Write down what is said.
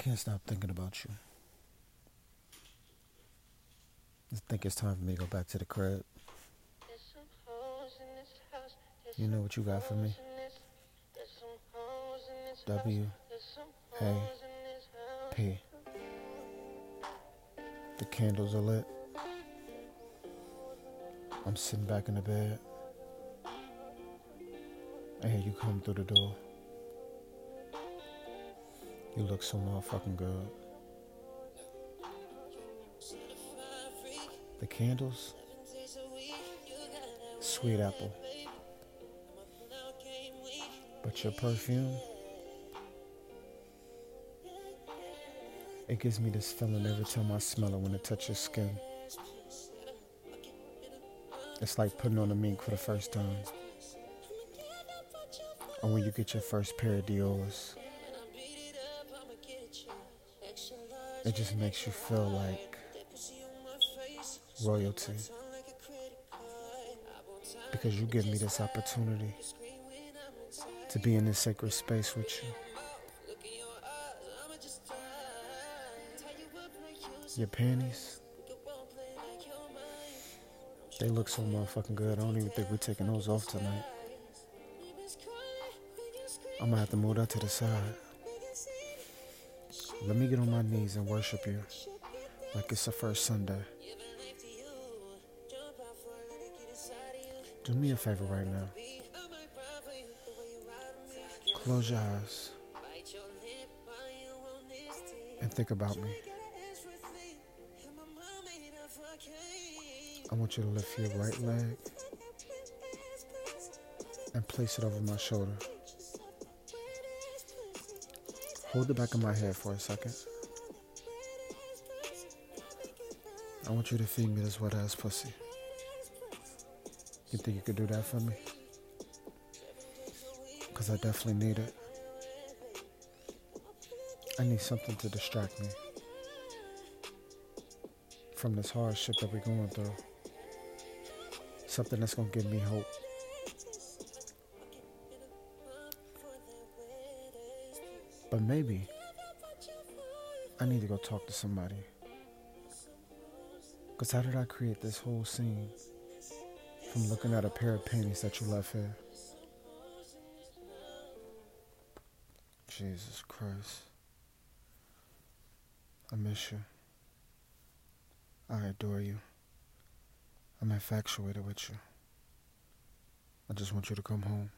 can't stop thinking about you. I think it's time for me to go back to the crib. You know what you got for me? W A P. The candles are lit. I'm sitting back in the bed. I hear you come through the door. You look so motherfucking good. The candles, sweet apple. But your perfume, it gives me this feeling every time I smell it when it touches skin. It's like putting on a mink for the first time. Or when you get your first pair of Dior's. It just makes you feel like royalty. Because you give me this opportunity to be in this sacred space with you. Your panties, they look so motherfucking good. I don't even think we're taking those off tonight. I'm gonna have to move that to the side. Let me get on my knees and worship you like it's the first Sunday. Do me a favor right now. Close your eyes and think about me. I want you to lift your right leg and place it over my shoulder. Hold the back of my head for a second. I want you to feed me this wet ass pussy. You think you could do that for me? Because I definitely need it. I need something to distract me from this hardship that we're going through. Something that's going to give me hope. But maybe I need to go talk to somebody. Because how did I create this whole scene from looking at a pair of panties that you left here? Jesus Christ. I miss you. I adore you. I'm infatuated with you. I just want you to come home.